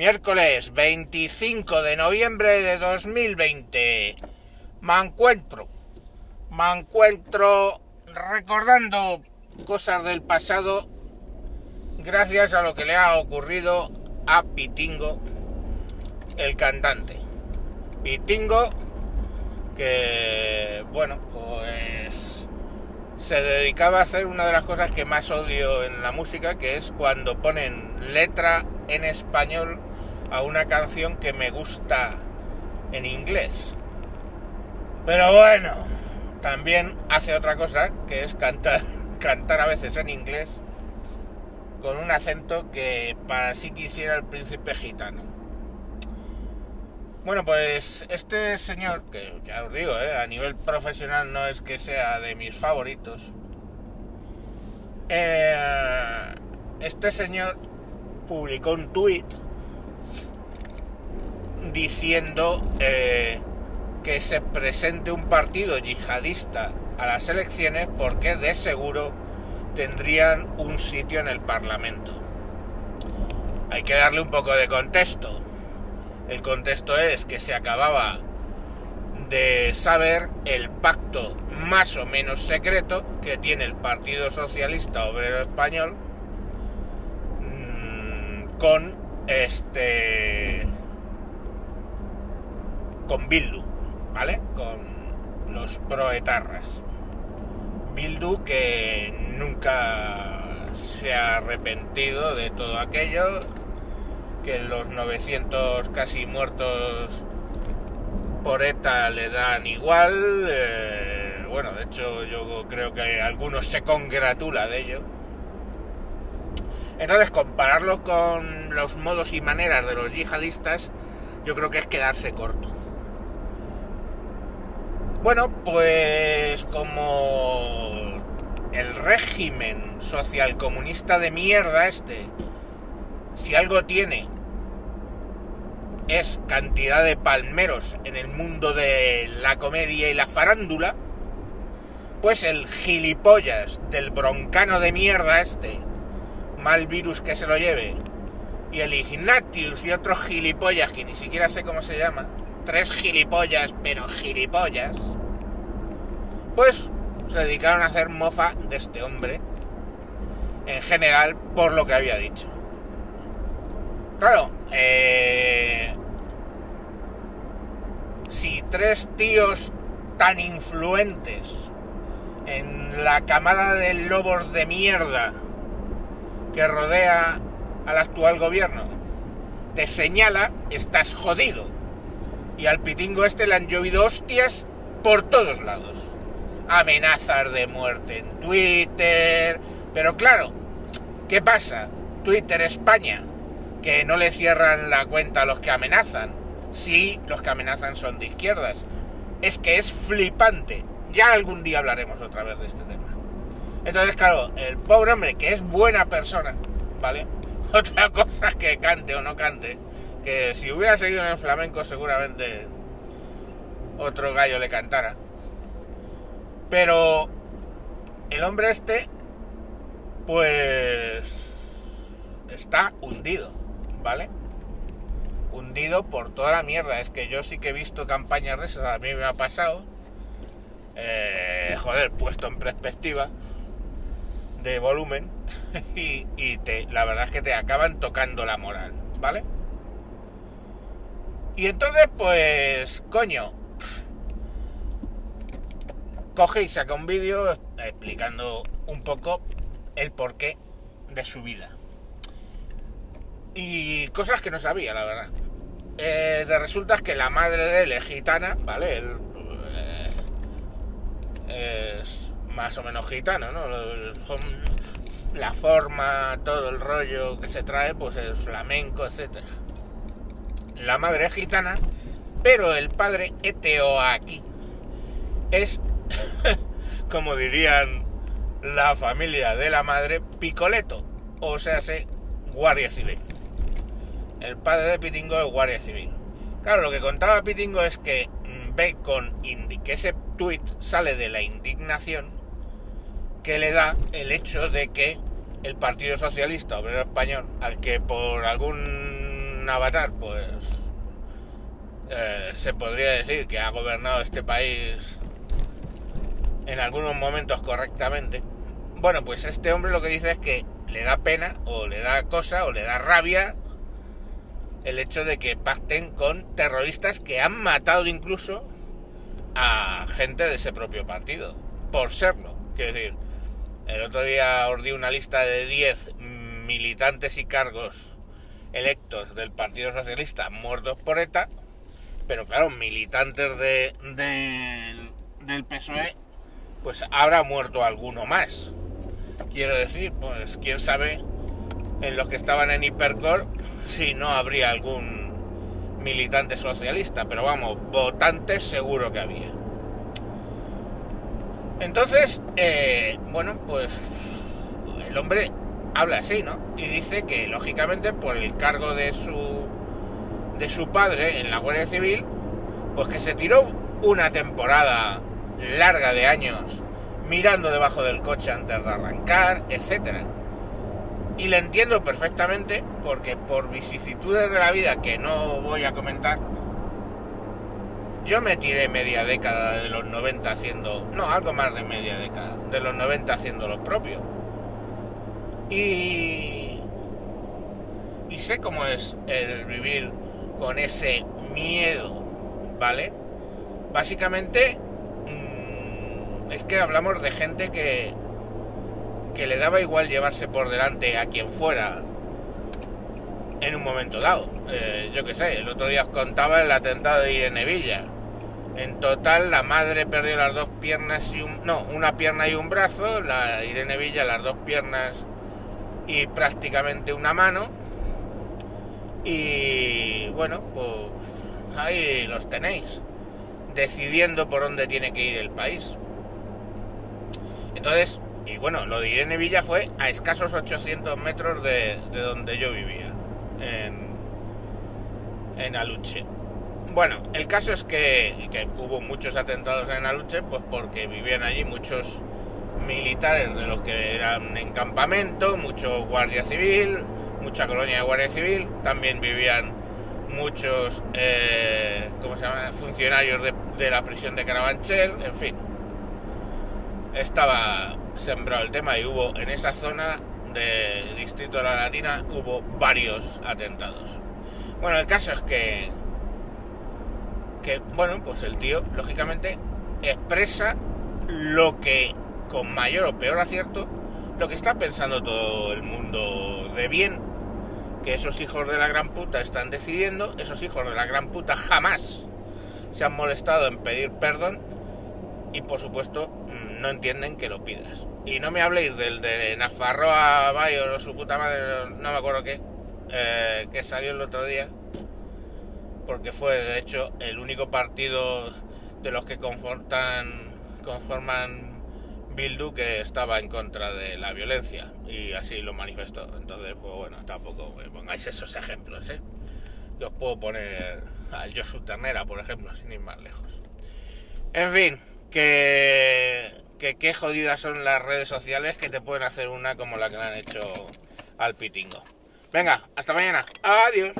Miércoles 25 de noviembre de 2020. Me encuentro. Me encuentro recordando cosas del pasado gracias a lo que le ha ocurrido a Pitingo, el cantante. Pitingo, que, bueno, pues se dedicaba a hacer una de las cosas que más odio en la música, que es cuando ponen letra en español a una canción que me gusta en inglés. Pero bueno, también hace otra cosa, que es cantar, cantar a veces en inglés con un acento que para sí quisiera el príncipe gitano. Bueno, pues este señor, que ya os digo, eh, a nivel profesional no es que sea de mis favoritos, eh, este señor publicó un tuit diciendo eh, que se presente un partido yihadista a las elecciones porque de seguro tendrían un sitio en el Parlamento. Hay que darle un poco de contexto. El contexto es que se acababa de saber el pacto más o menos secreto que tiene el Partido Socialista Obrero Español mm, con este con Bildu, ¿vale? Con los proetarras. Bildu que nunca se ha arrepentido de todo aquello, que los 900 casi muertos por ETA le dan igual, eh, bueno, de hecho yo creo que algunos se congratula de ello. Entonces compararlo con los modos y maneras de los yihadistas, yo creo que es quedarse corto. Bueno, pues como el régimen socialcomunista de mierda este, si algo tiene, es cantidad de palmeros en el mundo de la comedia y la farándula, pues el gilipollas del broncano de mierda este, mal virus que se lo lleve, y el Ignatius y otros gilipollas que ni siquiera sé cómo se llama, tres gilipollas, pero gilipollas, pues se dedicaron a hacer mofa de este hombre, en general, por lo que había dicho. Claro, eh, si tres tíos tan influentes en la camada de lobos de mierda que rodea al actual gobierno te señala, estás jodido y al pitingo este le han llovido hostias por todos lados. Amenazas de muerte en Twitter. Pero claro, ¿qué pasa? Twitter España, que no le cierran la cuenta a los que amenazan. Sí, los que amenazan son de izquierdas. Es que es flipante. Ya algún día hablaremos otra vez de este tema. Entonces, claro, el pobre hombre, que es buena persona, ¿vale? Otra cosa que cante o no cante, que si hubiera seguido en el flamenco seguramente otro gallo le cantara. Pero el hombre este, pues, está hundido, ¿vale? Hundido por toda la mierda. Es que yo sí que he visto campañas de esas, a mí me ha pasado. Eh, joder, puesto en perspectiva de volumen y, la verdad es que te acaban tocando la moral, ¿vale? Y entonces, pues, coño, coge y saca un vídeo explicando un poco el porqué de su vida. Y cosas que no sabía, la verdad. Eh, de resulta que la madre de él es gitana, ¿vale? Eh, es más o menos gitano, ¿no? La forma, todo el rollo que se trae, pues es flamenco, etcétera la madre es gitana, pero el padre eteo aquí es, como dirían la familia de la madre, picoleto, o sea, se guardia civil. El padre de Pitingo es guardia civil. Claro, lo que contaba Pitingo es que mm, ve con que ese tuit sale de la indignación que le da el hecho de que el Partido Socialista Obrero Español, al que por algún un avatar, pues eh, se podría decir que ha gobernado este país en algunos momentos correctamente. Bueno, pues este hombre lo que dice es que le da pena o le da cosa o le da rabia el hecho de que pacten con terroristas que han matado incluso a gente de ese propio partido, por serlo. Quiero decir, el otro día os una lista de 10 militantes y cargos electos del Partido Socialista muertos por ETA, pero claro, militantes de, del PSOE, pues habrá muerto alguno más. Quiero decir, pues quién sabe en los que estaban en Hipercore si no habría algún militante socialista, pero vamos, votantes seguro que había. Entonces, eh, bueno, pues el hombre habla así, ¿no? Y dice que, lógicamente, por el cargo de su, de su padre en la Guardia Civil, pues que se tiró una temporada larga de años mirando debajo del coche antes de arrancar, etcétera. Y le entiendo perfectamente porque por vicisitudes de la vida que no voy a comentar, yo me tiré media década de los 90 haciendo, no, algo más de media década, de los 90 haciendo lo propio. Y, y sé cómo es el vivir con ese miedo, ¿vale? Básicamente mm, es que hablamos de gente que, que le daba igual llevarse por delante a quien fuera en un momento dado. Eh, yo qué sé, el otro día os contaba el atentado de Irene Villa. En total la madre perdió las dos piernas y un... no, una pierna y un brazo, la Irene Villa las dos piernas y prácticamente una mano. Y bueno, pues ahí los tenéis, decidiendo por dónde tiene que ir el país. Entonces, y bueno, lo de Irene Villa fue a escasos 800 metros de, donde yo vivía, en, en Aluche. Bueno, el caso es que, hubo muchos atentados en Aluche, pues porque vivían allí muchos militares de los que eran en campamento, mucho guardia civil, mucha colonia de guardia civil, también vivían muchos eh, ¿cómo se llama? funcionarios de, de la prisión de Carabanchel, en fin. Estaba sembrado el tema y hubo en esa zona de Distrito de la Latina hubo varios atentados. Bueno, el caso es que que bueno, pues el tío lógicamente expresa lo que con mayor o peor acierto lo que está pensando todo el mundo de bien que esos hijos de la gran puta están decidiendo, esos hijos de la gran puta jamás se han molestado en pedir perdón y por supuesto no entienden que lo pidas. Y no me habléis del de Nafarroa Bayo o su puta madre, no me acuerdo qué, eh, que salió el otro día, porque fue de hecho el único partido de los que conforman Bildu que estaba en contra de la violencia y así lo manifestó. Entonces, pues bueno, tampoco pongáis esos ejemplos, ¿eh? Yo os puedo poner al Josu Ternera, por ejemplo, sin ir más lejos. En fin, que que qué jodidas son las redes sociales que te pueden hacer una como la que le han hecho al pitingo. Venga, hasta mañana. Adiós.